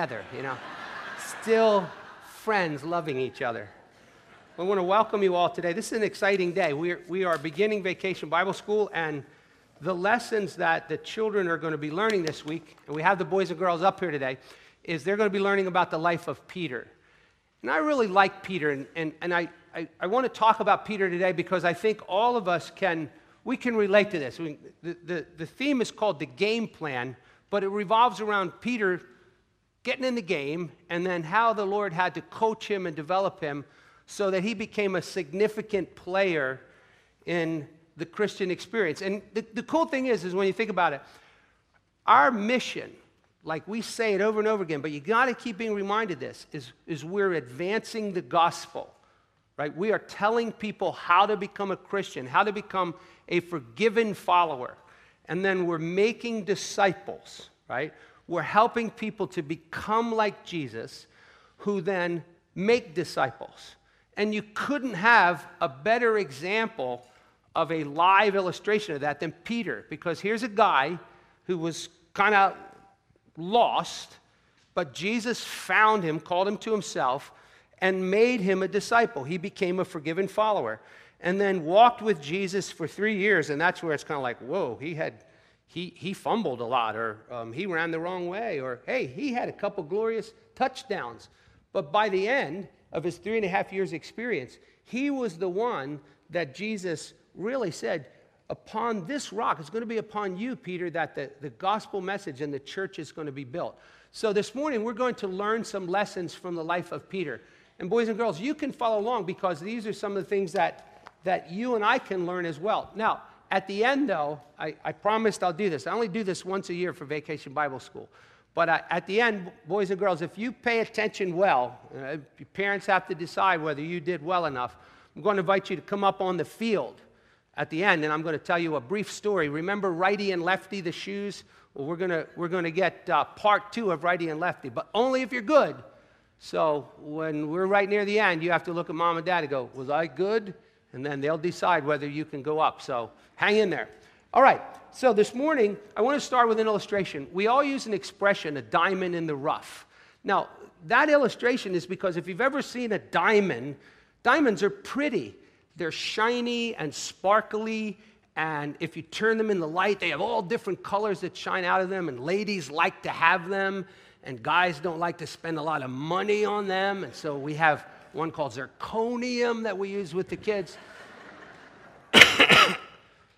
together, you know, still friends loving each other. We want to welcome you all today. This is an exciting day. We are, we are beginning Vacation Bible School, and the lessons that the children are going to be learning this week, and we have the boys and girls up here today, is they're going to be learning about the life of Peter. And I really like Peter, and, and, and I, I, I want to talk about Peter today because I think all of us can, we can relate to this. We, the, the, the theme is called the game plan, but it revolves around Peter getting in the game, and then how the Lord had to coach him and develop him so that he became a significant player in the Christian experience. And the, the cool thing is, is when you think about it, our mission, like we say it over and over again, but you got to keep being reminded this, is, is we're advancing the gospel, right? We are telling people how to become a Christian, how to become a forgiven follower. And then we're making disciples, right? We're helping people to become like Jesus, who then make disciples. And you couldn't have a better example of a live illustration of that than Peter, because here's a guy who was kind of lost, but Jesus found him, called him to himself, and made him a disciple. He became a forgiven follower, and then walked with Jesus for three years, and that's where it's kind of like, whoa, he had he, he fumbled a lot, or um, he ran the wrong way, or hey, he had a couple glorious touchdowns. But by the end of his three and a half years' experience, he was the one that Jesus really said, Upon this rock, it's going to be upon you, Peter, that the, the gospel message and the church is going to be built. So this morning, we're going to learn some lessons from the life of Peter. And boys and girls, you can follow along because these are some of the things that, that you and I can learn as well. Now, at the end, though, I, I promised I'll do this. I only do this once a year for Vacation Bible School. But I, at the end, boys and girls, if you pay attention well, uh, your parents have to decide whether you did well enough. I'm going to invite you to come up on the field at the end, and I'm going to tell you a brief story. Remember righty and lefty, the shoes? Well, we're going to, we're going to get uh, part two of righty and lefty, but only if you're good. So when we're right near the end, you have to look at mom and dad and go, Was I good? And then they'll decide whether you can go up. So Hang in there. All right, so this morning, I want to start with an illustration. We all use an expression, a diamond in the rough. Now, that illustration is because if you've ever seen a diamond, diamonds are pretty. They're shiny and sparkly, and if you turn them in the light, they have all different colors that shine out of them, and ladies like to have them, and guys don't like to spend a lot of money on them. And so we have one called zirconium that we use with the kids.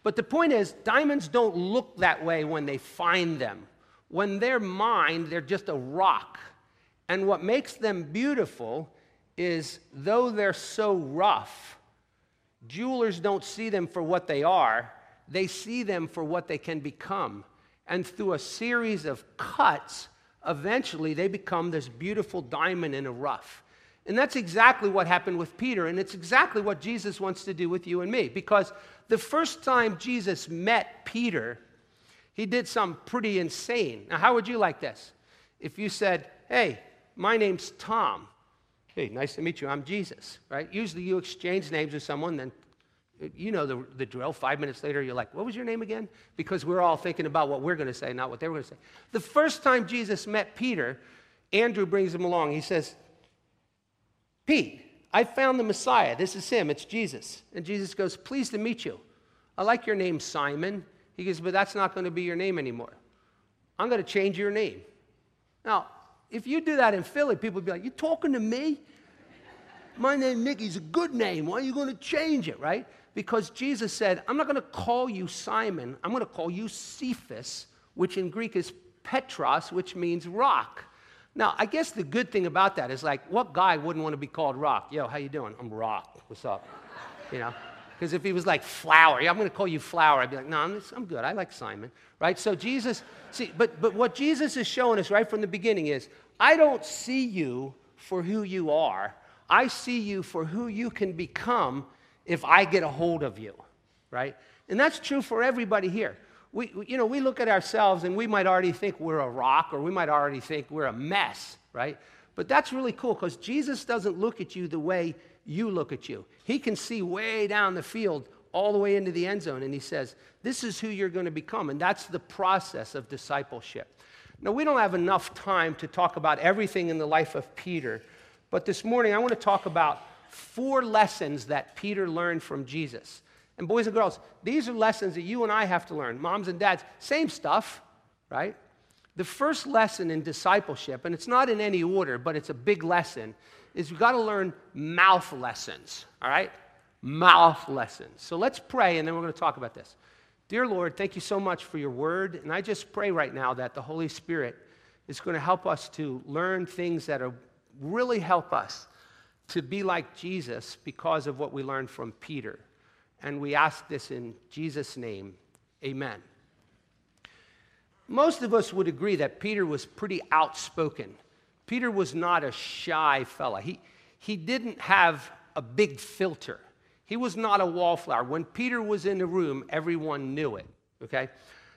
But the point is, diamonds don't look that way when they find them. When they're mined, they're just a rock. And what makes them beautiful is, though they're so rough, jewelers don't see them for what they are, they see them for what they can become. And through a series of cuts, eventually they become this beautiful diamond in a rough. And that's exactly what happened with Peter, and it's exactly what Jesus wants to do with you and me. Because the first time Jesus met Peter, he did something pretty insane. Now, how would you like this? If you said, Hey, my name's Tom. Hey, nice to meet you. I'm Jesus, right? Usually you exchange names with someone, then you know the, the drill. Five minutes later, you're like, What was your name again? Because we're all thinking about what we're going to say, not what they were going to say. The first time Jesus met Peter, Andrew brings him along. He says, Pete, I found the Messiah. This is him. It's Jesus. And Jesus goes, Pleased to meet you. I like your name, Simon. He goes, But that's not going to be your name anymore. I'm going to change your name. Now, if you do that in Philly, people would be like, You talking to me? My name, Mickey's a good name. Why are you going to change it, right? Because Jesus said, I'm not going to call you Simon. I'm going to call you Cephas, which in Greek is Petros, which means rock. Now, I guess the good thing about that is like, what guy wouldn't want to be called Rock? Yo, how you doing? I'm Rock. What's up? You know? Because if he was like Flower, I'm going to call you Flower, I'd be like, no, I'm, I'm good. I like Simon, right? So Jesus, see, but, but what Jesus is showing us right from the beginning is, I don't see you for who you are. I see you for who you can become if I get a hold of you, right? And that's true for everybody here we, you know, we look at ourselves and we might already think we're a rock or we might already think we're a mess, right? But that's really cool because Jesus doesn't look at you the way you look at you. He can see way down the field all the way into the end zone and he says, This is who you're going to become. And that's the process of discipleship. Now, we don't have enough time to talk about everything in the life of Peter, but this morning I want to talk about four lessons that Peter learned from Jesus. And, boys and girls, these are lessons that you and I have to learn. Moms and dads, same stuff, right? The first lesson in discipleship, and it's not in any order, but it's a big lesson, is we've got to learn mouth lessons, all right? Mouth lessons. So let's pray, and then we're going to talk about this. Dear Lord, thank you so much for your word. And I just pray right now that the Holy Spirit is going to help us to learn things that are really help us to be like Jesus because of what we learned from Peter. And we ask this in Jesus' name. Amen. Most of us would agree that Peter was pretty outspoken. Peter was not a shy fella. He, he didn't have a big filter. He was not a wallflower. When Peter was in the room, everyone knew it. Okay?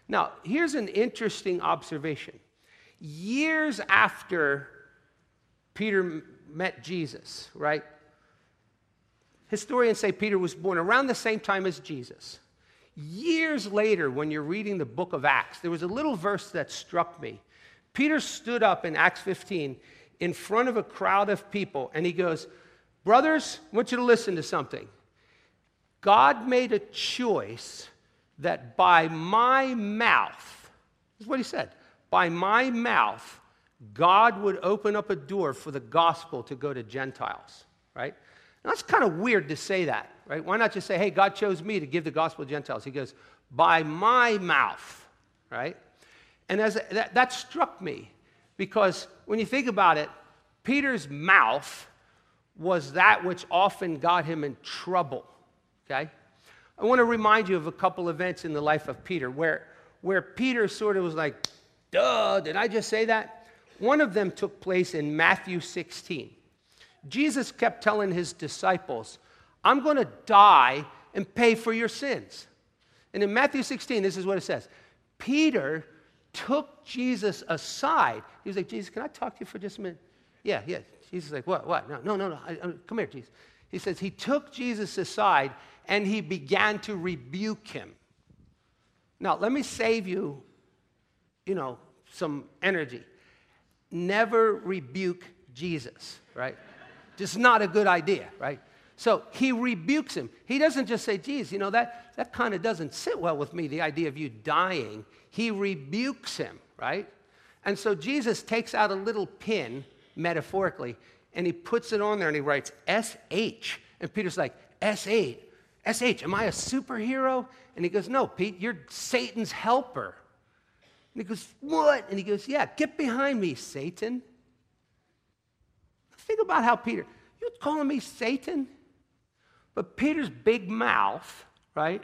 Now, here's an interesting observation. Years after Peter met Jesus, right? Historians say Peter was born around the same time as Jesus. Years later, when you're reading the book of Acts, there was a little verse that struck me. Peter stood up in Acts 15 in front of a crowd of people and he goes, Brothers, I want you to listen to something. God made a choice that by my mouth, is what he said, by my mouth, God would open up a door for the gospel to go to Gentiles, right? Now, that's kind of weird to say that, right? Why not just say, hey, God chose me to give the gospel to Gentiles? He goes, by my mouth, right? And as that, that struck me because when you think about it, Peter's mouth was that which often got him in trouble okay? I want to remind you of a couple events in the life of Peter where, where Peter sort of was like, duh, did I just say that? One of them took place in Matthew 16. Jesus kept telling his disciples, I'm going to die and pay for your sins. And in Matthew 16, this is what it says Peter took Jesus aside. He was like, Jesus, can I talk to you for just a minute? Yeah, yeah. Jesus is like, what, what? No, no, no, no. I, I, come here, Jesus. He says, he took Jesus aside and he began to rebuke him. Now, let me save you, you know, some energy. Never rebuke Jesus, right? Just not a good idea, right? So he rebukes him. He doesn't just say, geez, you know, that, that kind of doesn't sit well with me, the idea of you dying. He rebukes him, right? And so Jesus takes out a little pin, metaphorically, and he puts it on there and he writes SH. And Peter's like, S8, SH, am I a superhero? And he goes, No, Pete, you're Satan's helper. And he goes, What? And he goes, Yeah, get behind me, Satan. Think about how Peter, you're calling me Satan? But Peter's big mouth, right,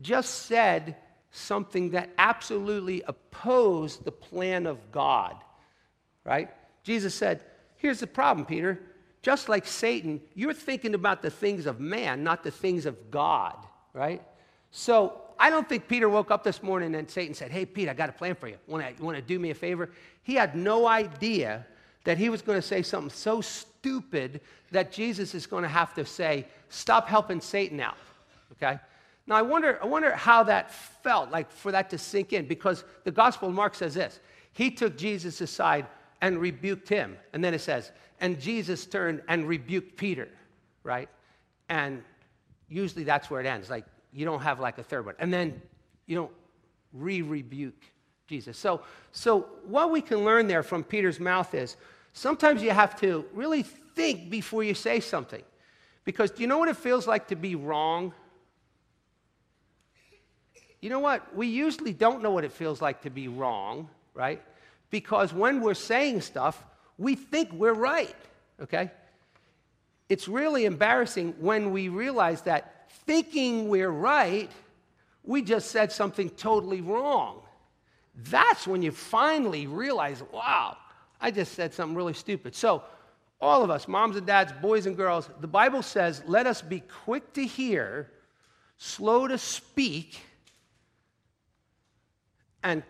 just said something that absolutely opposed the plan of God, right? Jesus said, Here's the problem, Peter. Just like Satan, you're thinking about the things of man, not the things of God, right? So I don't think Peter woke up this morning and Satan said, Hey, Pete, I got a plan for you. Want want to do me a favor? He had no idea that he was going to say something so stupid that Jesus is going to have to say, Stop helping Satan out, okay? Now, I wonder, I wonder how that felt, like for that to sink in, because the Gospel of Mark says this He took Jesus aside and rebuked him. And then it says, and Jesus turned and rebuked Peter, right? And usually that's where it ends. Like, you don't have like a third one. And then you don't re rebuke Jesus. So, so, what we can learn there from Peter's mouth is sometimes you have to really think before you say something. Because do you know what it feels like to be wrong? You know what? We usually don't know what it feels like to be wrong, right? Because when we're saying stuff, we think we're right, okay? It's really embarrassing when we realize that thinking we're right, we just said something totally wrong. That's when you finally realize, wow, I just said something really stupid. So, all of us, moms and dads, boys and girls, the Bible says, let us be quick to hear, slow to speak, and,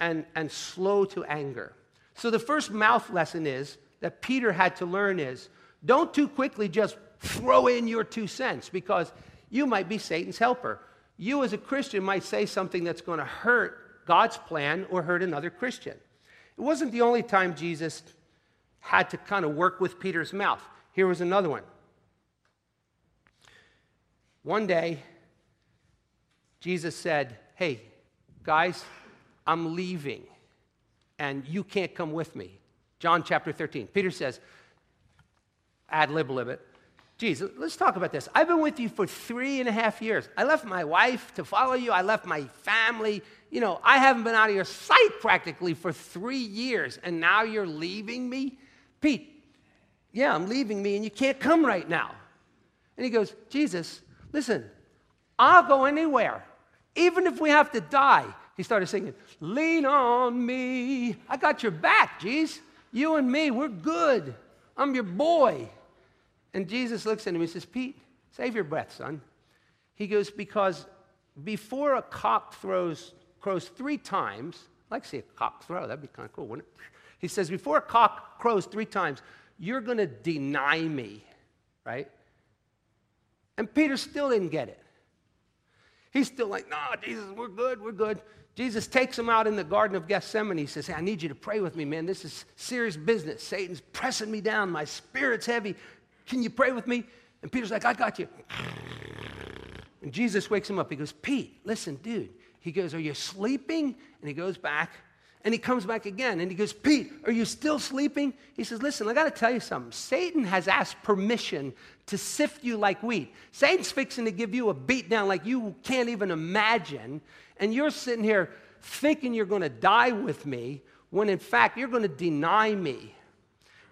and, and slow to anger. So the first mouth lesson is that Peter had to learn is don't too quickly just throw in your two cents because you might be Satan's helper. You, as a Christian, might say something that's going to hurt God's plan or hurt another Christian. It wasn't the only time Jesus had to kind of work with Peter's mouth. Here was another one. One day, Jesus said, Hey, guys, I'm leaving, and you can't come with me. John chapter 13. Peter says, ad lib it. Geez, let's talk about this. I've been with you for three and a half years. I left my wife to follow you. I left my family. You know, I haven't been out of your sight practically for three years, and now you're leaving me? Pete, yeah, I'm leaving me, and you can't come right now. And he goes, Jesus, listen, I'll go anywhere, even if we have to die. He started singing, Lean on me. I got your back, Jesus. You and me, we're good. I'm your boy. And Jesus looks at him and says, Pete, save your breath, son. He goes, Because before a cock throws, crows three times, I'd like to see a cock throw, that'd be kind of cool, wouldn't it? He says, Before a cock crows three times, you're going to deny me, right? And Peter still didn't get it. He's still like, no, Jesus, we're good, we're good. Jesus takes him out in the Garden of Gethsemane. He says, hey, I need you to pray with me, man. This is serious business. Satan's pressing me down. My spirit's heavy. Can you pray with me? And Peter's like, I got you. And Jesus wakes him up. He goes, Pete, listen, dude. He goes, Are you sleeping? And he goes back. And he comes back again and he goes, Pete, are you still sleeping? He says, Listen, I got to tell you something. Satan has asked permission to sift you like wheat. Satan's fixing to give you a beat down like you can't even imagine. And you're sitting here thinking you're going to die with me when in fact you're going to deny me.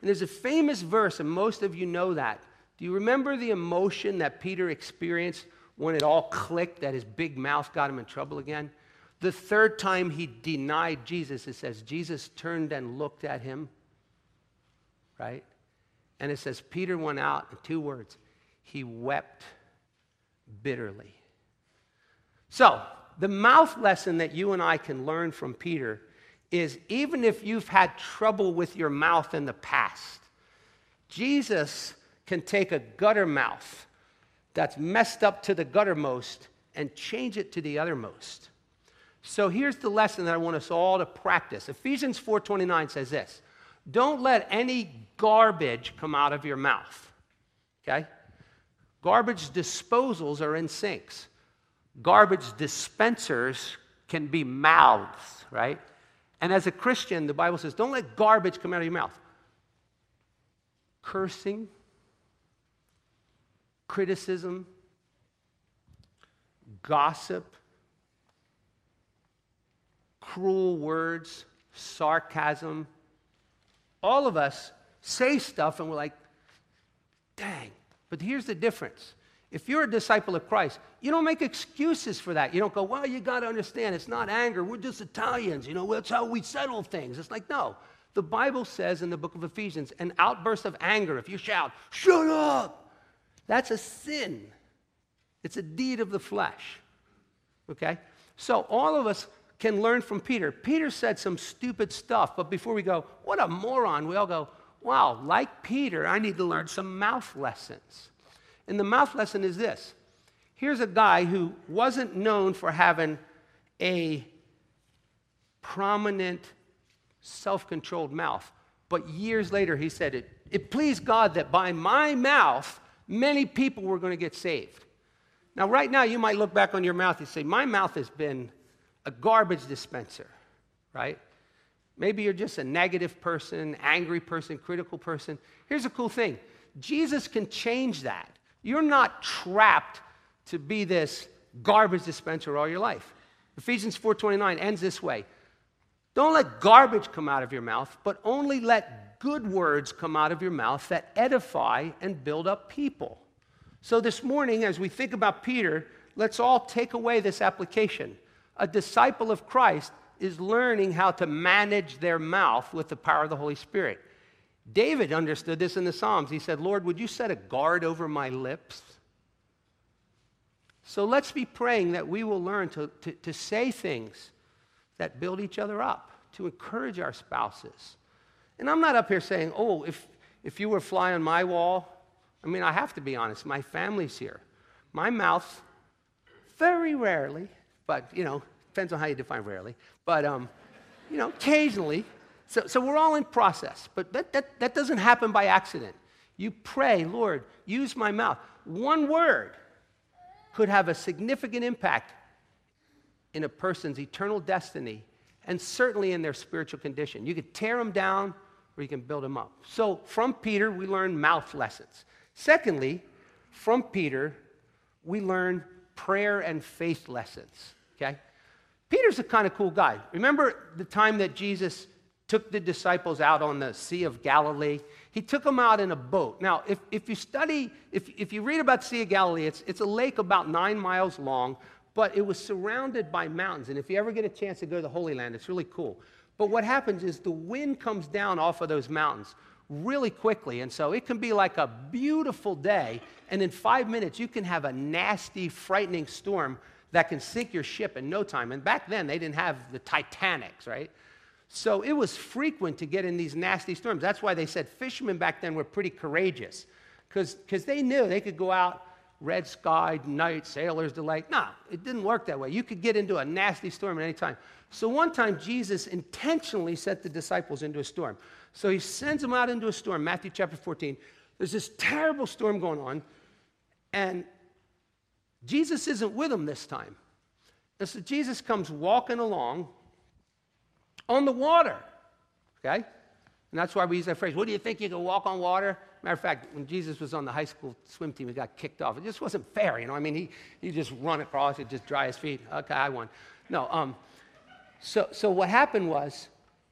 And there's a famous verse, and most of you know that. Do you remember the emotion that Peter experienced when it all clicked that his big mouth got him in trouble again? The third time he denied Jesus, it says Jesus turned and looked at him, right? And it says Peter went out in two words he wept bitterly. So, the mouth lesson that you and I can learn from Peter is even if you've had trouble with your mouth in the past, Jesus can take a gutter mouth that's messed up to the guttermost and change it to the othermost. So here's the lesson that I want us all to practice. Ephesians 4:29 says this: "Don't let any garbage come out of your mouth." Okay? Garbage disposals are in sinks. Garbage dispensers can be mouths, right? And as a Christian, the Bible says, don't let garbage come out of your mouth. Cursing, criticism, gossip, cruel words, sarcasm. All of us say stuff and we're like, dang. But here's the difference if you're a disciple of Christ, you don't make excuses for that. You don't go, well, you got to understand, it's not anger. We're just Italians. You know, that's how we settle things. It's like, no. The Bible says in the book of Ephesians, an outburst of anger, if you shout, shut up, that's a sin. It's a deed of the flesh. Okay? So all of us can learn from Peter. Peter said some stupid stuff, but before we go, what a moron, we all go, wow, like Peter, I need to learn some mouth lessons. And the mouth lesson is this here's a guy who wasn't known for having a prominent, self controlled mouth. But years later, he said, it, it pleased God that by my mouth, many people were going to get saved. Now, right now, you might look back on your mouth and say, My mouth has been a garbage dispenser, right? Maybe you're just a negative person, angry person, critical person. Here's a cool thing Jesus can change that. You're not trapped to be this garbage dispenser all your life. Ephesians 4:29 ends this way. Don't let garbage come out of your mouth, but only let good words come out of your mouth that edify and build up people. So this morning as we think about Peter, let's all take away this application. A disciple of Christ is learning how to manage their mouth with the power of the Holy Spirit. David understood this in the Psalms. He said, Lord, would you set a guard over my lips? So let's be praying that we will learn to, to, to say things that build each other up, to encourage our spouses. And I'm not up here saying, oh, if, if you were fly on my wall, I mean, I have to be honest, my family's here. My mouth, very rarely, but, you know, depends on how you define rarely, but, um, you know, occasionally So, so we're all in process, but that, that, that doesn't happen by accident. You pray, Lord, use my mouth. One word could have a significant impact in a person's eternal destiny and certainly in their spiritual condition. You could tear them down or you can build them up. So from Peter, we learn mouth lessons. Secondly, from Peter, we learn prayer and faith lessons. Okay? Peter's a kind of cool guy. Remember the time that Jesus took the disciples out on the Sea of Galilee. He took them out in a boat. Now, if, if you study, if, if you read about Sea of Galilee, it's, it's a lake about nine miles long, but it was surrounded by mountains. And if you ever get a chance to go to the Holy Land, it's really cool. But what happens is the wind comes down off of those mountains really quickly. And so it can be like a beautiful day, and in five minutes, you can have a nasty, frightening storm that can sink your ship in no time. And back then, they didn't have the Titanics, right? So it was frequent to get in these nasty storms. That's why they said fishermen back then were pretty courageous because they knew they could go out, red sky, night, sailors' delight. No, it didn't work that way. You could get into a nasty storm at any time. So one time, Jesus intentionally set the disciples into a storm. So he sends them out into a storm, Matthew chapter 14. There's this terrible storm going on, and Jesus isn't with them this time. And so Jesus comes walking along on the water. Okay? And that's why we use that phrase. What do you think you can walk on water? Matter of fact, when Jesus was on the high school swim team, he got kicked off. It just wasn't fair, you know. I mean, he, he just run across it, just dry his feet. Okay, I won. No, um, so, so what happened was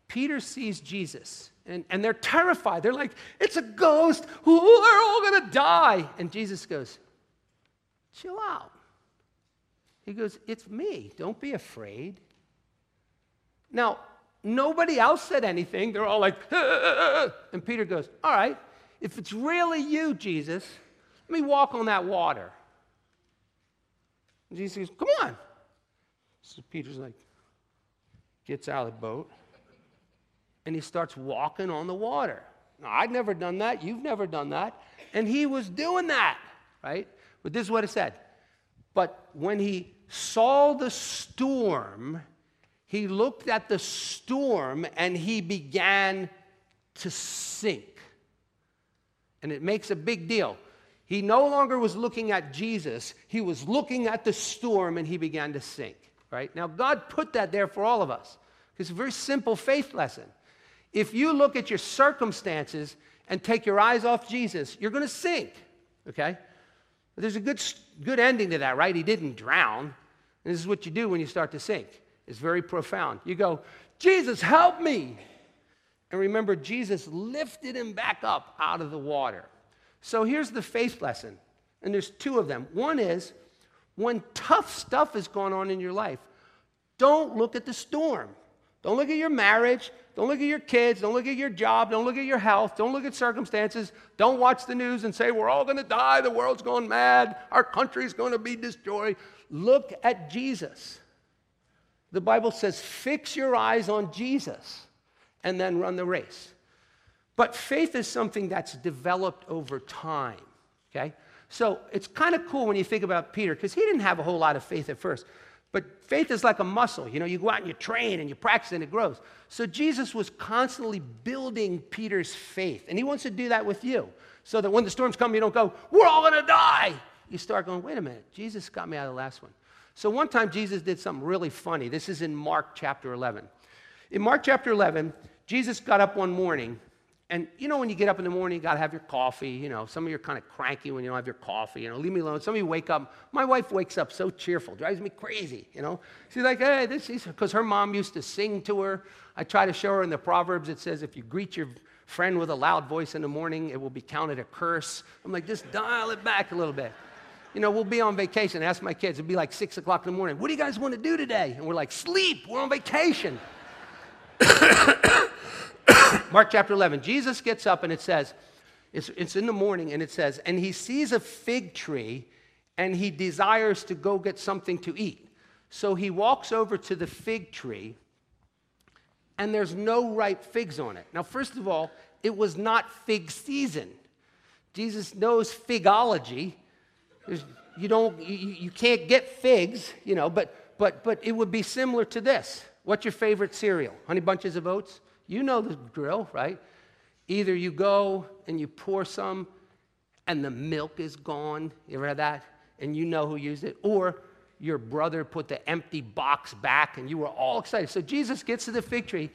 Peter sees Jesus, and, and they're terrified. They're like, it's a ghost. We're all to die. And Jesus goes, chill out. He goes, it's me. Don't be afraid. Now, Nobody else said anything. They're all like, and Peter goes, All right, if it's really you, Jesus, let me walk on that water. And Jesus goes, Come on. So Peter's like, gets out of the boat, and he starts walking on the water. Now, I'd never done that. You've never done that. And he was doing that, right? But this is what it said. But when he saw the storm, he looked at the storm and he began to sink. And it makes a big deal. He no longer was looking at Jesus, he was looking at the storm and he began to sink, right? Now, God put that there for all of us. It's a very simple faith lesson. If you look at your circumstances and take your eyes off Jesus, you're going to sink, okay? But there's a good, good ending to that, right? He didn't drown. And this is what you do when you start to sink. It's very profound. You go, Jesus, help me. And remember, Jesus lifted him back up out of the water. So here's the faith lesson, and there's two of them. One is when tough stuff is going on in your life, don't look at the storm. Don't look at your marriage. Don't look at your kids. Don't look at your job. Don't look at your health. Don't look at circumstances. Don't watch the news and say, We're all going to die. The world's going mad. Our country's going to be destroyed. Look at Jesus. The Bible says, fix your eyes on Jesus and then run the race. But faith is something that's developed over time, okay? So it's kind of cool when you think about Peter, because he didn't have a whole lot of faith at first. But faith is like a muscle. You know, you go out and you train and you practice and it grows. So Jesus was constantly building Peter's faith. And he wants to do that with you. So that when the storms come, you don't go, we're all going to die. You start going, wait a minute, Jesus got me out of the last one. So one time Jesus did something really funny. This is in Mark chapter 11. In Mark chapter 11, Jesus got up one morning, and you know when you get up in the morning, you got to have your coffee. You know, some of you are kind of cranky when you don't have your coffee. You know, leave me alone. Some of you wake up. My wife wakes up so cheerful, drives me crazy. You know, she's like, hey, this is because her mom used to sing to her. I try to show her in the Proverbs. It says, if you greet your friend with a loud voice in the morning, it will be counted a curse. I'm like, just dial it back a little bit you know, we'll be on vacation. Ask my kids, it'd be like six o'clock in the morning. What do you guys want to do today? And we're like, sleep. We're on vacation. Mark chapter 11. Jesus gets up and it says, it's, it's in the morning and it says, and he sees a fig tree and he desires to go get something to eat. So he walks over to the fig tree and there's no ripe figs on it. Now, first of all, it was not fig season. Jesus knows figology. You don't, you, you can't get figs, you know, but, but, but it would be similar to this. What's your favorite cereal? Honey Bunches of Oats? You know the drill, right? Either you go and you pour some and the milk is gone. You ever had that? And you know who used it. Or your brother put the empty box back and you were all excited. So Jesus gets to the fig tree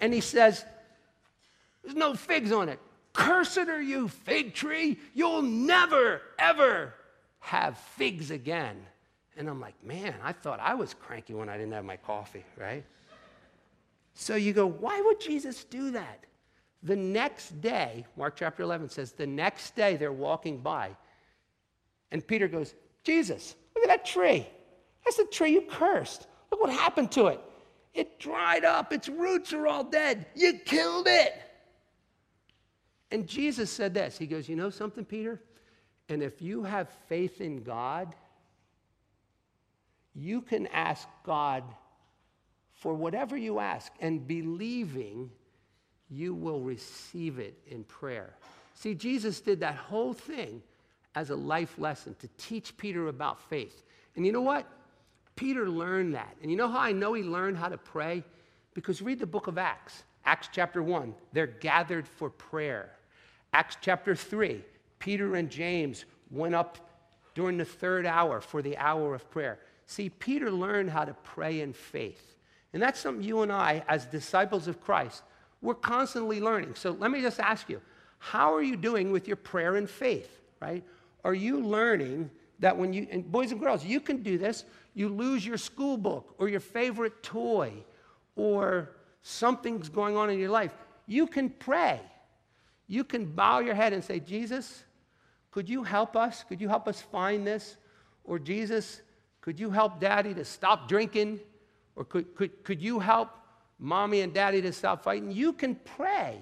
and he says, There's no figs on it. Cursed are you, fig tree. You'll never, ever have figs again. And I'm like, Man, I thought I was cranky when I didn't have my coffee, right? So you go, Why would Jesus do that? The next day, Mark chapter 11 says, the next day they're walking by. And Peter goes, Jesus, look at that tree. That's the tree you cursed. Look what happened to it. It dried up, its roots are all dead. You killed it. And Jesus said this He goes, You know something, Peter? And if you have faith in God, you can ask God for whatever you ask, and believing you will receive it in prayer. See, Jesus did that whole thing as a life lesson to teach Peter about faith. And you know what? Peter learned that. And you know how I know he learned how to pray? Because read the book of Acts. Acts chapter 1, they're gathered for prayer. Acts chapter 3, Peter and James went up during the third hour for the hour of prayer. See, Peter learned how to pray in faith. And that's something you and I, as disciples of Christ, we're constantly learning. So let me just ask you how are you doing with your prayer and faith, right? Are you learning that when you, and boys and girls, you can do this. You lose your school book or your favorite toy or something's going on in your life. You can pray. You can bow your head and say, Jesus, could you help us? Could you help us find this? Or Jesus, could you help daddy to stop drinking? Or could, could, could you help mommy and daddy to stop fighting, you can pray.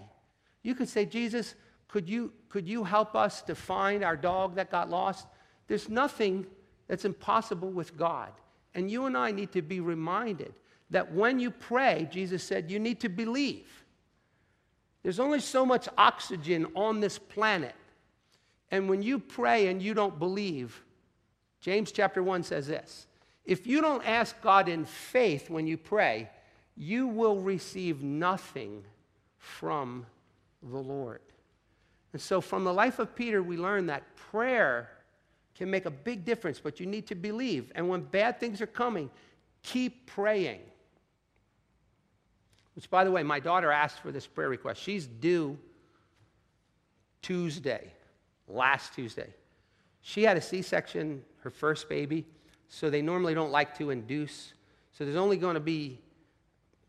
You could say, Jesus, could you, could you help us to find our dog that got lost? There's nothing that's impossible with God. And you and I need to be reminded that when you pray, Jesus said, you need to believe. There's only so much oxygen on this planet. And when you pray and you don't believe, James chapter 1 says this if you don't ask God in faith when you pray, you will receive nothing from the Lord. And so, from the life of Peter, we learn that prayer can make a big difference, but you need to believe. And when bad things are coming, keep praying. Which, by the way, my daughter asked for this prayer request. She's due Tuesday, last Tuesday. She had a C section, her first baby, so they normally don't like to induce. So there's only going to be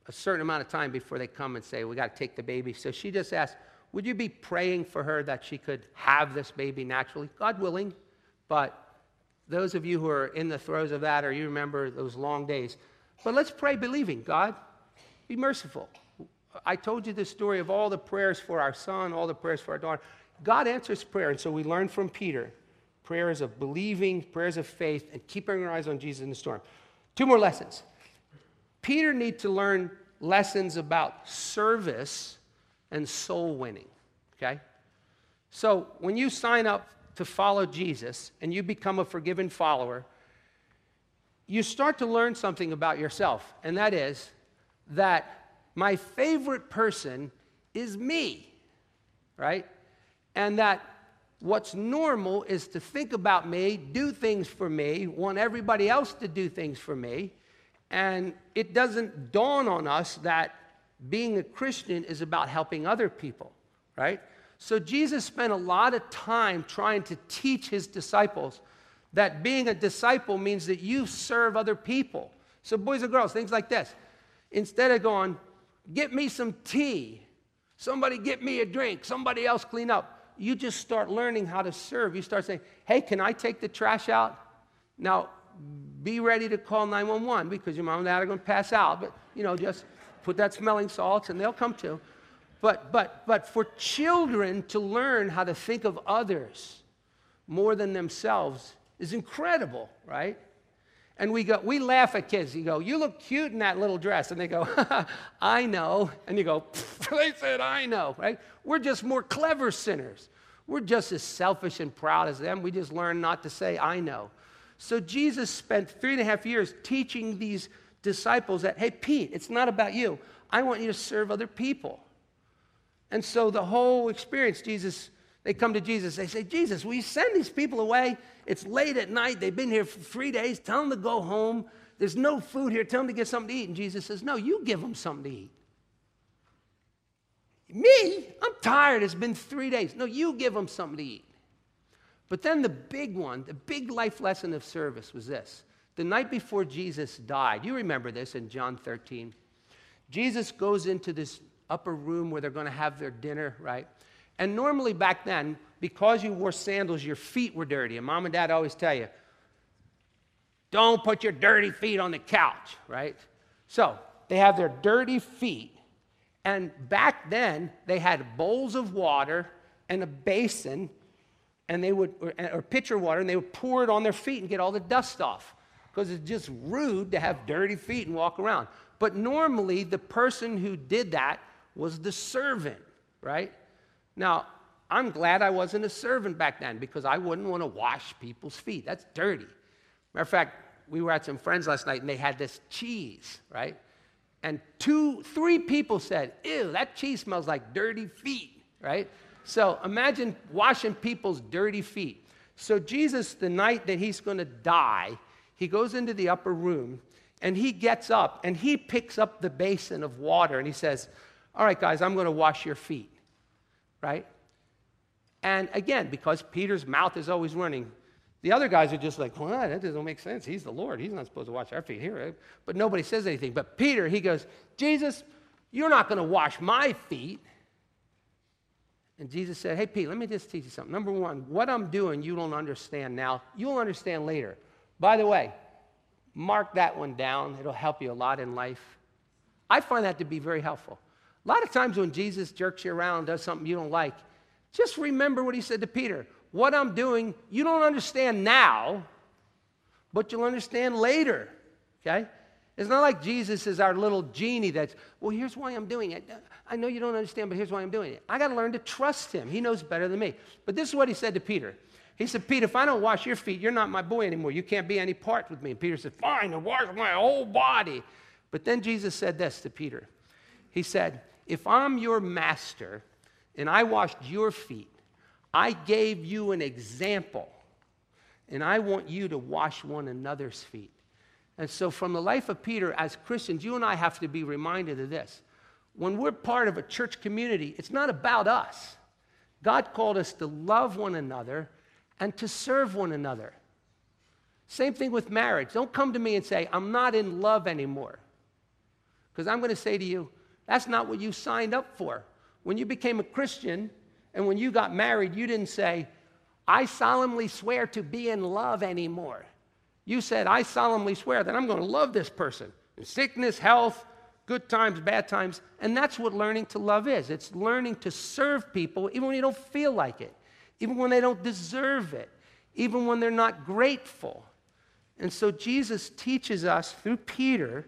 a certain amount of time before they come and say, We got to take the baby. So she just asked, Would you be praying for her that she could have this baby naturally? God willing. But those of you who are in the throes of that, or you remember those long days, but let's pray believing. God, be merciful. I told you the story of all the prayers for our son, all the prayers for our daughter. God answers prayer. And so we learn from Peter prayers of believing, prayers of faith, and keeping our eyes on Jesus in the storm. Two more lessons. Peter needs to learn lessons about service and soul winning, okay? So when you sign up to follow Jesus and you become a forgiven follower, you start to learn something about yourself, and that is that my favorite person is me, right? And that what's normal is to think about me, do things for me, want everybody else to do things for me, and it doesn't dawn on us that being a Christian is about helping other people, right? So Jesus spent a lot of time trying to teach his disciples that being a disciple means that you serve other people. So, boys and girls, things like this. Instead of going, get me some tea, somebody get me a drink, somebody else clean up, you just start learning how to serve. You start saying, hey, can I take the trash out? Now, be ready to call 911 because your mom and dad are going to pass out. But, you know, just put that smelling salts and they'll come to. But, but, but for children to learn how to think of others more than themselves is incredible, right? And we go, we laugh at kids. You go, you look cute in that little dress. And they go, I know. And you go, they said, I know, right? We're just more clever sinners. We're just as selfish and proud as them. We just learn not to say, I know. So Jesus spent three and a half years teaching these disciples that, hey, Pete, it's not about you. I want you to serve other people, And so the whole experience, Jesus, they come to Jesus. They say, Jesus, will you send these people away? It's late at night. They've been here for three days. Tell them to go home. There's no food here. Tell them to get something to eat. And Jesus says, No, you give them something to eat. Me? I'm tired. It's been three days. No, you give them something to eat. But then the big one, the big life lesson of service was this. The night before Jesus died, you remember this in John 13. Jesus goes into this upper room where they're going to have their dinner, right? And normally back then, because you wore sandals, your feet were dirty. And mom and dad always tell you, don't put your dirty feet on the couch, right? So they have their dirty feet. And back then, they had bowls of water and a basin, and they would, or, or pitcher water, and they would pour it on their feet and get all the dust off. Because it's just rude to have dirty feet and walk around. But normally, the person who did that was the servant, right? Now, I'm glad I wasn't a servant back then because I wouldn't want to wash people's feet. That's dirty. Matter of fact, we were at some friends last night and they had this cheese, right? And two, three people said, Ew, that cheese smells like dirty feet, right? So imagine washing people's dirty feet. So, Jesus, the night that he's going to die, he goes into the upper room and he gets up and he picks up the basin of water and he says, All right, guys, I'm going to wash your feet, right? And again, because Peter's mouth is always running, the other guys are just like, well, that doesn't make sense. He's the Lord. He's not supposed to wash our feet here. But nobody says anything. But Peter, he goes, Jesus, you're not going to wash my feet. And Jesus said, Hey, Pete, let me just teach you something. Number one, what I'm doing, you don't understand now. You'll understand later. By the way, mark that one down. It'll help you a lot in life. I find that to be very helpful. A lot of times when Jesus jerks you around, does something you don't like, just remember what he said to Peter. What I'm doing, you don't understand now, but you'll understand later. Okay? It's not like Jesus is our little genie that's, well, here's why I'm doing it. I know you don't understand, but here's why I'm doing it. I got to learn to trust him. He knows better than me. But this is what he said to Peter. He said, Peter, if I don't wash your feet, you're not my boy anymore. You can't be any part with me. And Peter said, Fine, I'll wash my whole body. But then Jesus said this to Peter. He said, If I'm your master and I washed your feet, I gave you an example, and I want you to wash one another's feet. And so, from the life of Peter, as Christians, you and I have to be reminded of this. When we're part of a church community, it's not about us. God called us to love one another and to serve one another. Same thing with marriage. Don't come to me and say, I'm not in love anymore. Because I'm going to say to you, that's not what you signed up for. When you became a Christian and when you got married, you didn't say, I solemnly swear to be in love anymore. You said, I solemnly swear that I'm going to love this person in sickness, health, good times, bad times. And that's what learning to love is it's learning to serve people even when you don't feel like it, even when they don't deserve it, even when they're not grateful. And so Jesus teaches us through Peter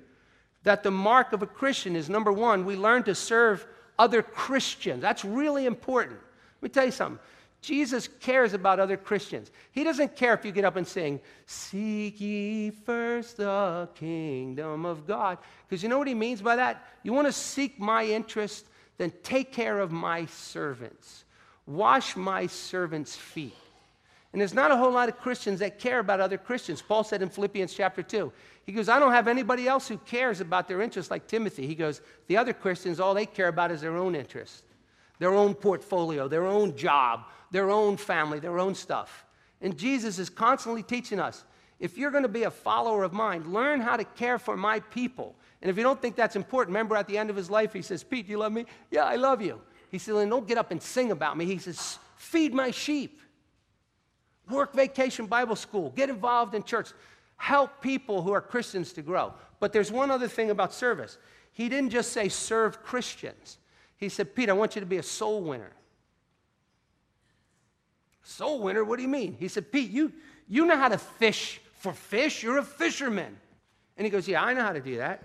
that the mark of a Christian is number one, we learn to serve other Christians. That's really important. Let me tell you something. Jesus cares about other Christians. He doesn't care if you get up and sing, Seek ye first the kingdom of God. Because you know what he means by that? You want to seek my interest, then take care of my servants. Wash my servants' feet. And there's not a whole lot of Christians that care about other Christians. Paul said in Philippians chapter 2, he goes, I don't have anybody else who cares about their interests like Timothy. He goes, the other Christians, all they care about is their own interests their own portfolio, their own job, their own family, their own stuff. And Jesus is constantly teaching us if you're going to be a follower of mine, learn how to care for my people. And if you don't think that's important, remember at the end of his life, he says, Pete, do you love me? Yeah, I love you. He said, then don't get up and sing about me. He says, feed my sheep. Work vacation Bible school. Get involved in church. Help people who are Christians to grow. But there's one other thing about service. He didn't just say serve Christians. He said, Pete, I want you to be a soul winner. Soul winner? What do you mean? He said, Pete, you, you know how to fish for fish. You're a fisherman. And he goes, Yeah, I know how to do that.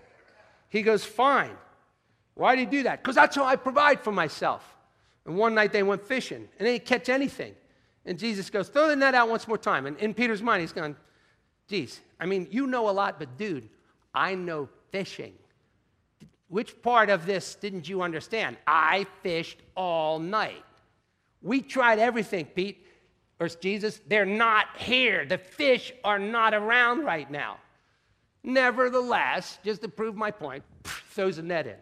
He goes, Fine. Why do you do that? Because that's how I provide for myself. And one night they went fishing and they didn't catch anything. And Jesus goes, Throw the net out once more time. And in Peter's mind, he's going, Geez, I mean, you know a lot, but dude, I know fishing. which part of this didn't you understand? I fished all night. We tried everything, Pete, or Jesus. They're not here. The fish are not around right now. Nevertheless, just to prove my point, throws a net in.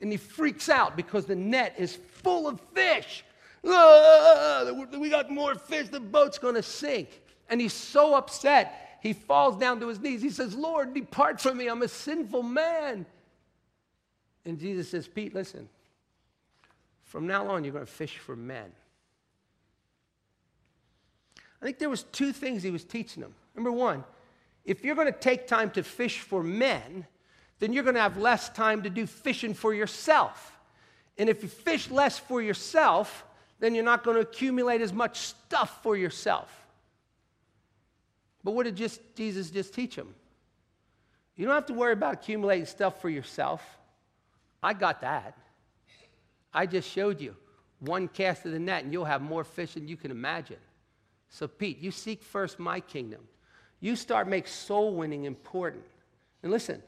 And he freaks out because the net is full of fish. Ah, we got more fish, the boat's to sink. And he's so upset, he falls down to his knees. He says, Lord, depart from me, I'm a sinful man. And Jesus says, Pete, listen, from now on, you're to fish for men. I think there was two things he was teaching them. Number one, if you're going to take time to fish for men, then you're going to have less time to do fishing for yourself. And if you fish less for yourself, then you're not going to accumulate as much stuff for yourself. But what did just, Jesus just teach them? You don't have to worry about accumulating stuff for yourself. I got that. I just showed you one cast of the net, and you'll have more fish than you can imagine. So, Pete, you seek first my kingdom. You start make soul winning important. And listen,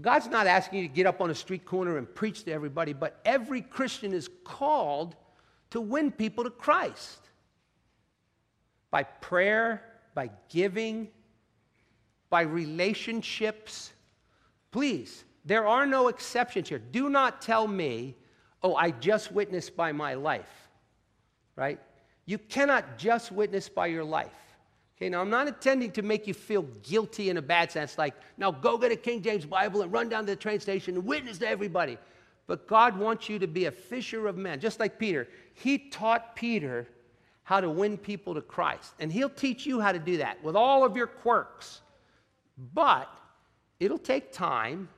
God's not asking you to get up on a street corner and preach to everybody, but every Christian is called to win people to Christ by prayer, by giving, by relationships. Please, there are no exceptions here. Do not tell me, oh, I just witnessed by my life, right? You cannot just witness by your life. Okay, now I'm not intending to make you feel guilty in a bad sense, like, now go get a King James Bible and run down to the train station and witness to everybody. But God wants you to be a fisher of men, just like Peter. He taught Peter how to win people to Christ. And He'll teach you how to do that with all of your quirks. But it'll take time.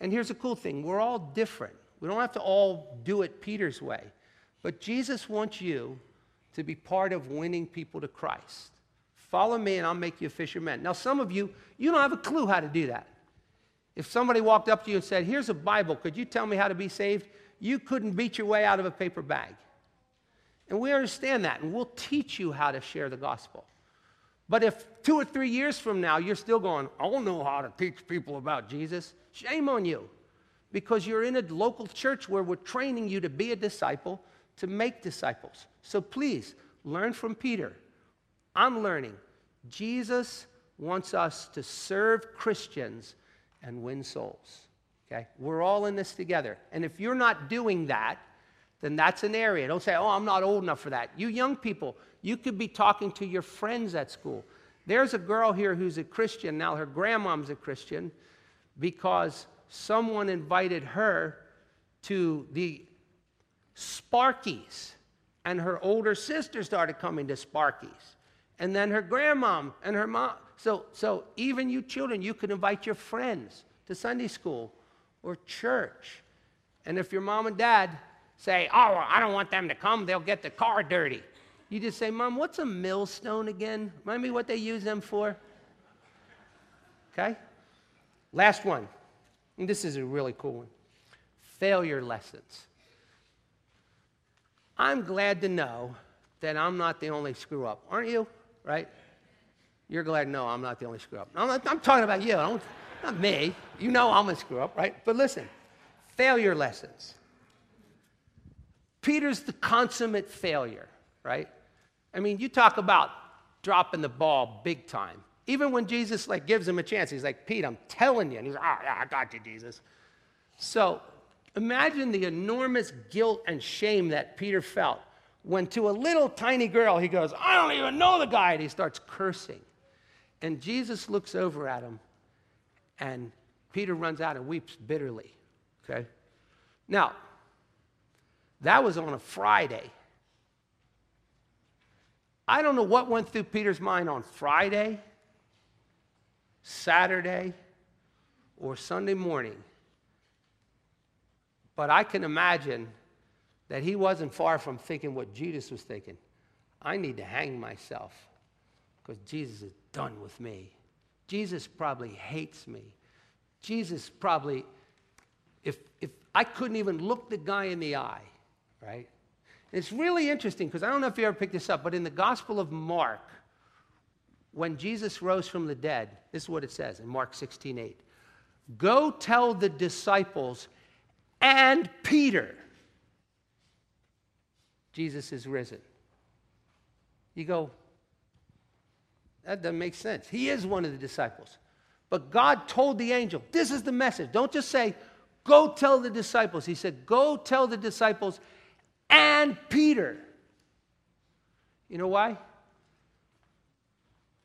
And here's a cool thing we're all different. We don't have to all do it Peter's way. But Jesus wants you to be part of winning people to Christ. Follow me and I'll make you a fisherman. Now, some of you, you don't have a clue how to do that. If somebody walked up to you and said, Here's a Bible, could you tell me how to be saved? You couldn't beat your way out of a paper bag. And we understand that, and we'll teach you how to share the gospel. But if two or three years from now you're still going, I don't know how to teach people about Jesus, shame on you. Because you're in a local church where we're training you to be a disciple, to make disciples. So please, learn from Peter. I'm learning. Jesus wants us to serve Christians and win souls. Okay? We're all in this together. And if you're not doing that, then that's an area. Don't say, oh, I'm not old enough for that. You young people, you could be talking to your friends at school. There's a girl here who's a Christian. Now, her grandmom's a Christian because someone invited her to the Sparkies, and her older sister started coming to Sparkies and then her grandmom and her mom. So, so even you children, you can invite your friends to Sunday school or church. And if your mom and dad say, Oh, I don't want them to come, they'll get the car dirty. You just say, Mom, what's a millstone again? Remind me what they use them for. Okay? Last one. And this is a really cool one failure lessons. I'm glad to know that I'm not the only screw up, aren't you? right? You're glad, no, I'm not the only screw up. I'm, not, I'm talking about you, not me. You know I'm a screw up, right? But listen, failure lessons. Peter's the consummate failure, right? I mean, you talk about dropping the ball big time. Even when Jesus like gives him a chance, he's like, Pete, I'm telling you. And he's like, oh, yeah, I got you, Jesus. So imagine the enormous guilt and shame that Peter felt when to a little tiny girl he goes, I don't even know the guy, and he starts cursing. And Jesus looks over at him, and Peter runs out and weeps bitterly. Okay? Now, that was on a Friday. I don't know what went through Peter's mind on Friday, Saturday, or Sunday morning. But I can imagine that he wasn't far from thinking what Judas was thinking. I need to hang myself because Jesus is done with me. Jesus probably hates me. Jesus probably, if, if I couldn't even look the guy in the eye, right? it's really interesting because I don't know if you ever picked this up, but in the Gospel of Mark, when Jesus rose from the dead, this is what it says in Mark 16 8. Go tell the disciples and Peter, Jesus is risen. You go, that doesn't make sense. He is one of the disciples. But God told the angel, this is the message. Don't just say, go tell the disciples. He said, go tell the disciples and Peter. You know why?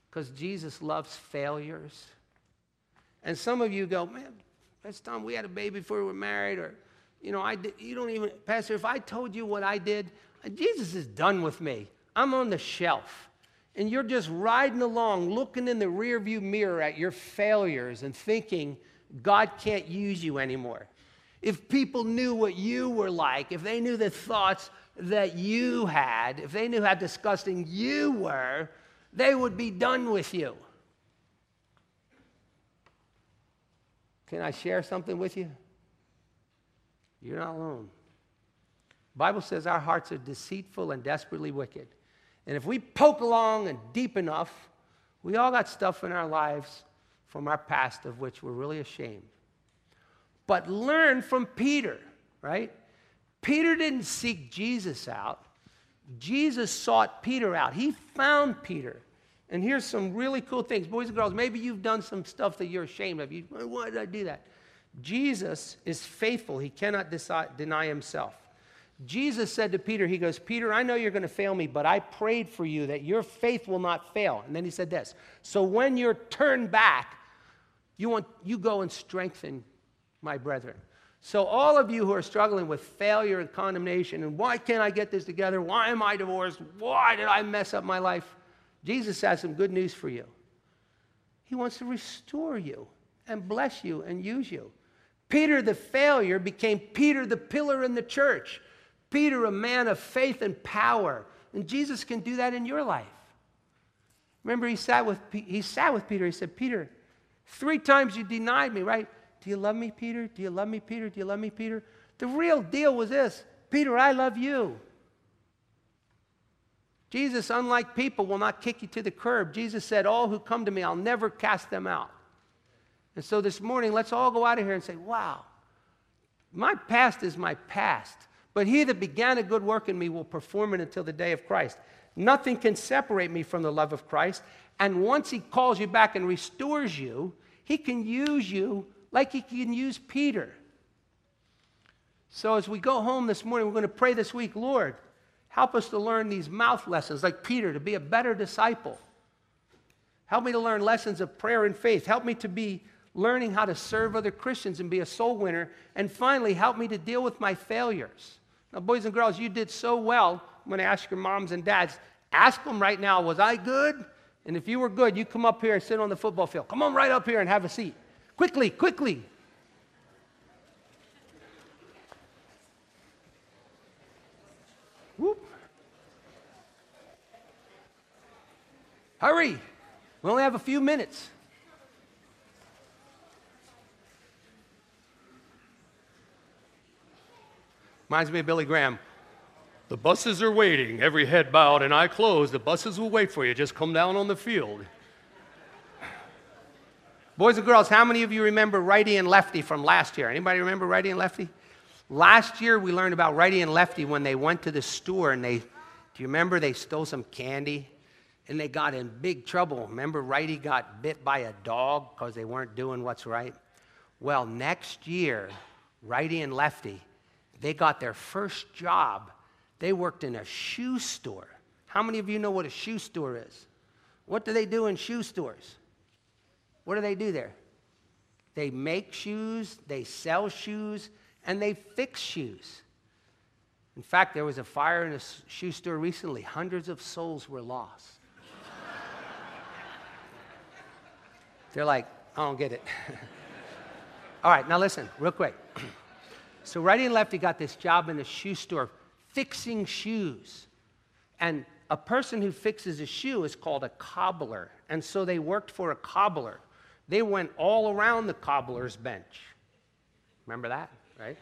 Because Jesus loves failures. And some of you go, man, last time we had a baby before we were married, or, you know, I did, you don't even, Pastor, if I told you what I did, Jesus is done with me. I'm on the shelf. And you're just riding along, looking in the rearview mirror at your failures and thinking God can't use you anymore. If people knew what you were like, if they knew the thoughts that you had, if they knew how disgusting you were, they would be done with you. Can I share something with you? You're not alone. Bible says our hearts are deceitful and desperately wicked. And if we poke along and deep enough, we all got stuff in our lives from our past of which we're really ashamed. But learn from Peter, right? Peter didn't seek Jesus out. Jesus sought Peter out. He found Peter. And here's some really cool things. Boys and girls, maybe you've done some stuff that you're ashamed of. You, why did I do that? Jesus is faithful. He cannot deny himself. Jesus said to Peter, He goes, Peter, I know you're going to fail me, but I prayed for you that your faith will not fail. And then he said this So when you're turned back, you, want, you go and strengthen my brethren. So, all of you who are struggling with failure and condemnation, and why can't I get this together? Why am I divorced? Why did I mess up my life? Jesus has some good news for you. He wants to restore you and bless you and use you. Peter, the failure, became Peter, the pillar in the church. Peter, a man of faith and power. And Jesus can do that in your life. Remember, he sat with, he sat with Peter. He said, Peter, three times you denied me, right? Do you love me, Peter? Do you love me, Peter? Do you love me, Peter? The real deal was this Peter, I love you. Jesus, unlike people, will not kick you to the curb. Jesus said, All who come to me, I'll never cast them out. And so this morning, let's all go out of here and say, Wow, my past is my past. But he that began a good work in me will perform it until the day of Christ. Nothing can separate me from the love of Christ. And once he calls you back and restores you, he can use you like he can use Peter. So as we go home this morning, we're going to pray this week, Lord, Help us to learn these mouth lessons, like Peter, to be a better disciple. Help me to learn lessons of prayer and faith. Help me to be learning how to serve other Christians and be a soul winner. And finally, help me to deal with my failures. Now, boys and girls, you did so well. I'm going to ask your moms and dads, ask them right now, was I good? And if you were good, you come up here and sit on the football field. Come on right up here and have a seat. Quickly, quickly. Whoop. Hurry. We only have a few minutes. Reminds me of Billy Graham. The buses are waiting, every head bowed and eye closed. The buses will wait for you. Just come down on the field. Boys and girls, how many of you remember righty and lefty from last year? Anybody remember righty and lefty? Last year, we learned about righty and lefty when they went to the store and they, do you remember they stole some candy? And they got in big trouble. Remember, righty got bit by a dog because they weren't doing what's right? Well, next year, righty and lefty, they got their first job. They worked in a shoe store. How many of you know what a shoe store is? What do they do in shoe stores? What do they do there? They make shoes, they sell shoes, and they fix shoes. In fact, there was a fire in a shoe store recently. Hundreds of souls were lost. They're like, I don't get it. All right, now listen, real quick. So, righty and lefty got this job in a shoe store fixing shoes. And a person who fixes a shoe is called a cobbler. And so they worked for a cobbler. They went all around the cobbler's bench. Remember that? right?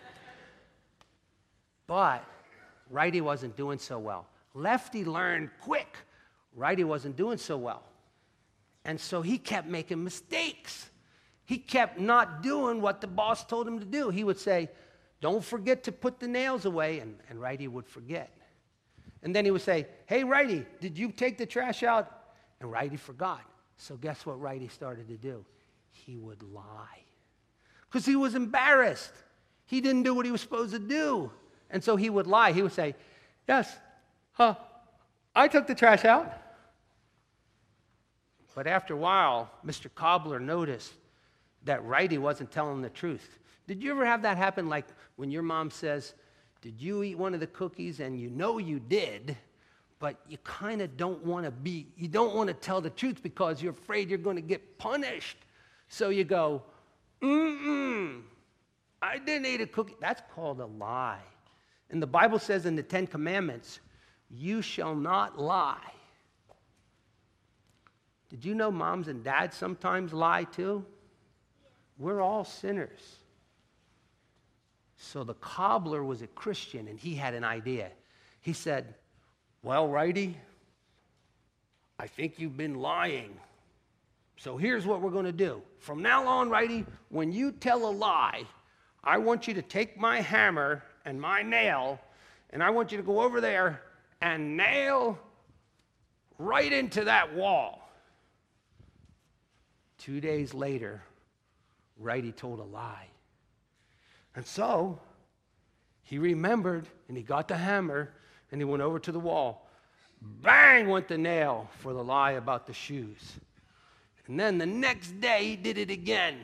But righty wasn't doing so well. Lefty learned quick. Righty wasn't doing so well. And so he kept making mistakes. he kept not doing what the boss told him to do. He would say, Don't forget to put the nails away. And, and Righty would forget. And then he would say, Hey, Righty, did you take the trash out? And Righty forgot. So guess what Righty started to do? He would lie. Because he was embarrassed. He didn't do what he was supposed to do. And so he would lie. He would say, Yes, huh, I took the trash out. But after a while, Mr. Cobbler noticed that Righty wasn't telling the truth. Did you ever have that happen? Like when your mom says, Did you eat one of the cookies? And you know you did, but you kind of don't want to be, you don't want to tell the truth because you're afraid you're going to get punished. So you go, Mm-mm, I didn't eat a cookie. That's called a lie. And the Bible says in the Ten Commandments, You shall not lie. Did you know moms and dads sometimes lie too? We're all sinners. So the cobbler was a Christian and he had an idea. He said, Well, righty, I think you've been lying. So here's what we're going to do. From now on, righty, when you tell a lie, I want you to take my hammer and my nail, and I want you to go over there and nail right into that wall. Two days later, Righty told a lie. And so he remembered and he got the hammer and he went over to the wall. Bang went the nail for the lie about the shoes. And then the next day he did it again.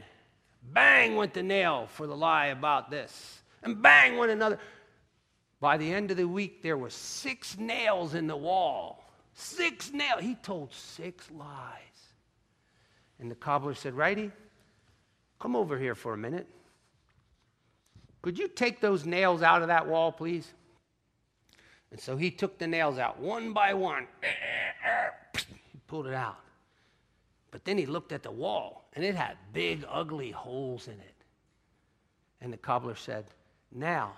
Bang went the nail for the lie about this. And bang went another. By the end of the week, there were six nails in the wall. Six nails. He told six lies. And the cobbler said, Righty, Come over here for a minute. Could you take those nails out of that wall, please? And so he took the nails out one by one. He pulled it out. But then he looked at the wall, and it had big, ugly holes in it. And the cobbler said, Now,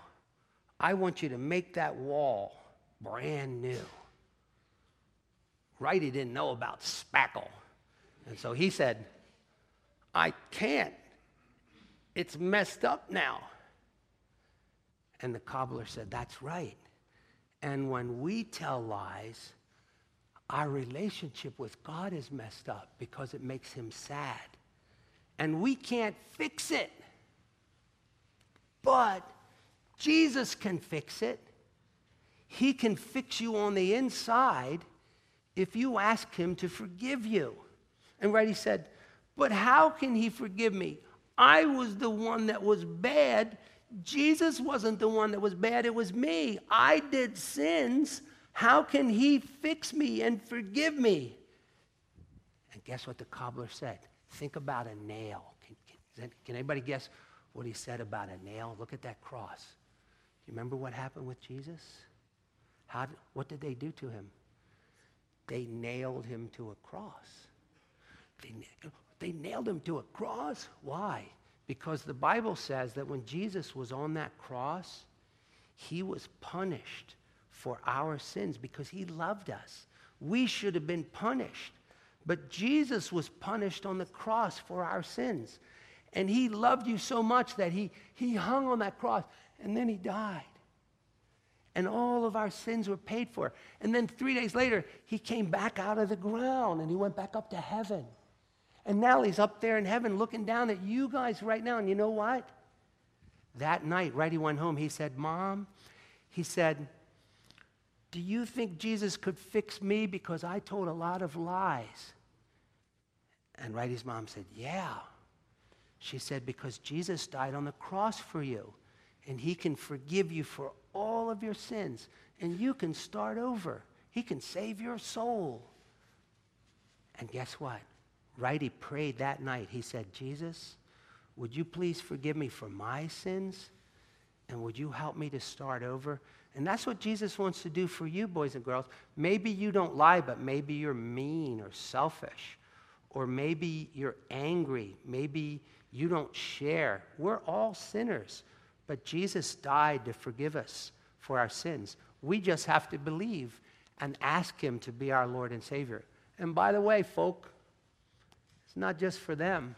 I want you to make that wall brand new. Righty didn't know about spackle. And so he said, I can't. It's messed up now. And the cobbler said, That's right. And when we tell lies, our relationship with God is messed up because it makes him sad. And we can't fix it. But Jesus can fix it. He can fix you on the inside if you ask him to forgive you. And Righty said, But how can he forgive me? I was the one that was bad. Jesus wasn't the one that was bad, it was me. I did sins. How can he fix me and forgive me? And guess what the cobbler said? Think about a nail. Can, can, can anybody guess what he said about a nail? Look at that cross. Do you remember what happened with Jesus? How, what did they do to him? They nailed him to a cross. They, they nailed him to a cross. Why? Because the Bible says that when Jesus was on that cross, he was punished for our sins because he loved us. We should have been punished. But Jesus was punished on the cross for our sins. And he loved you so much that he, he hung on that cross and then he died. And all of our sins were paid for. And then three days later, he came back out of the ground and he went back up to heaven. And now he's up there in heaven looking down at you guys right now. And you know what? That night, Righty went home. He said, Mom, he said, Do you think Jesus could fix me because I told a lot of lies? And Righty's mom said, Yeah. She said, Because Jesus died on the cross for you, and he can forgive you for all of your sins, and you can start over. He can save your soul. And guess what? Right, he prayed that night. He said, Jesus, would you please forgive me for my sins? And would you help me to start over? And that's what Jesus wants to do for you, boys and girls. Maybe you don't lie, but maybe you're mean or selfish. Or maybe you're angry. Maybe you don't share. We're all sinners. But Jesus died to forgive us for our sins. We just have to believe and ask Him to be our Lord and Savior. And by the way, folk, not just for them,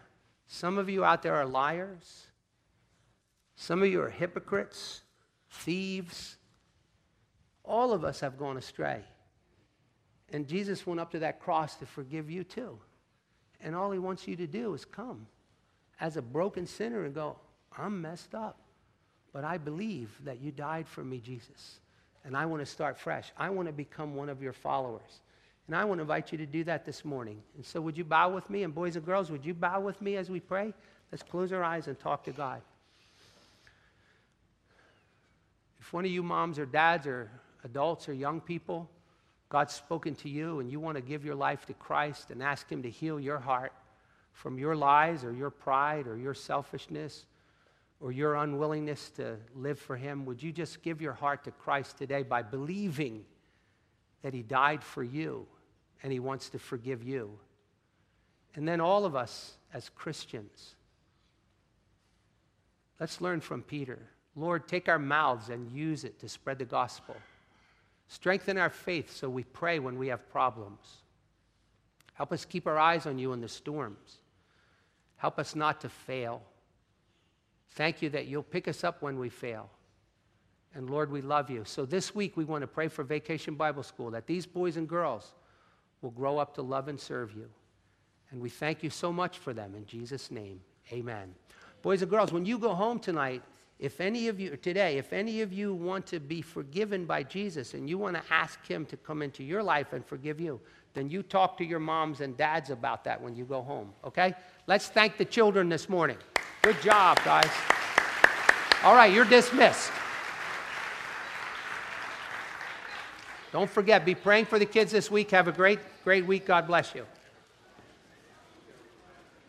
Some of you out there are liars. Some of you are hypocrites, thieves. All of us have gone astray. And Jesus went up to that cross to forgive you too. And all he wants you to do is come as a broken sinner and go, I'm messed up, but I believe that you died for me, Jesus. And I want to start fresh. I want to become one of your followers. And I want to invite you to do that this morning. And so, would you bow with me? And, boys and girls, would you bow with me as we pray? Let's close our eyes and talk to God. If one of you moms or dads or adults or young people, God's spoken to you and you want to give your life to Christ and ask Him to heal your heart from your lies or your pride or your selfishness or your unwillingness to live for Him, would you just give your heart to Christ today by believing that He died for you and He wants to forgive you? And then all of us as Christians, let's learn from Peter. Lord, take our mouths and use it to spread the gospel. Strengthen our faith so we pray when we have problems. Help us keep our eyes on you in the storms. Help us not to fail. Thank you that you'll pick us up when we fail. And Lord, we love you. So this week we want to pray for Vacation Bible School that these boys and girls will grow up to love and serve you. And we thank you so much for them. In Jesus' name, amen. Boys and girls, when you go home tonight, if any of you, today, if any of you want to be forgiven by Jesus and you want to ask Him to come into your life and forgive you, then you talk to your moms and dads about that when you go home, okay? Let's thank the children this morning. Good job, guys. All right, you're dismissed. Don't forget, be praying for the kids this week. Have a great, great week. God bless you.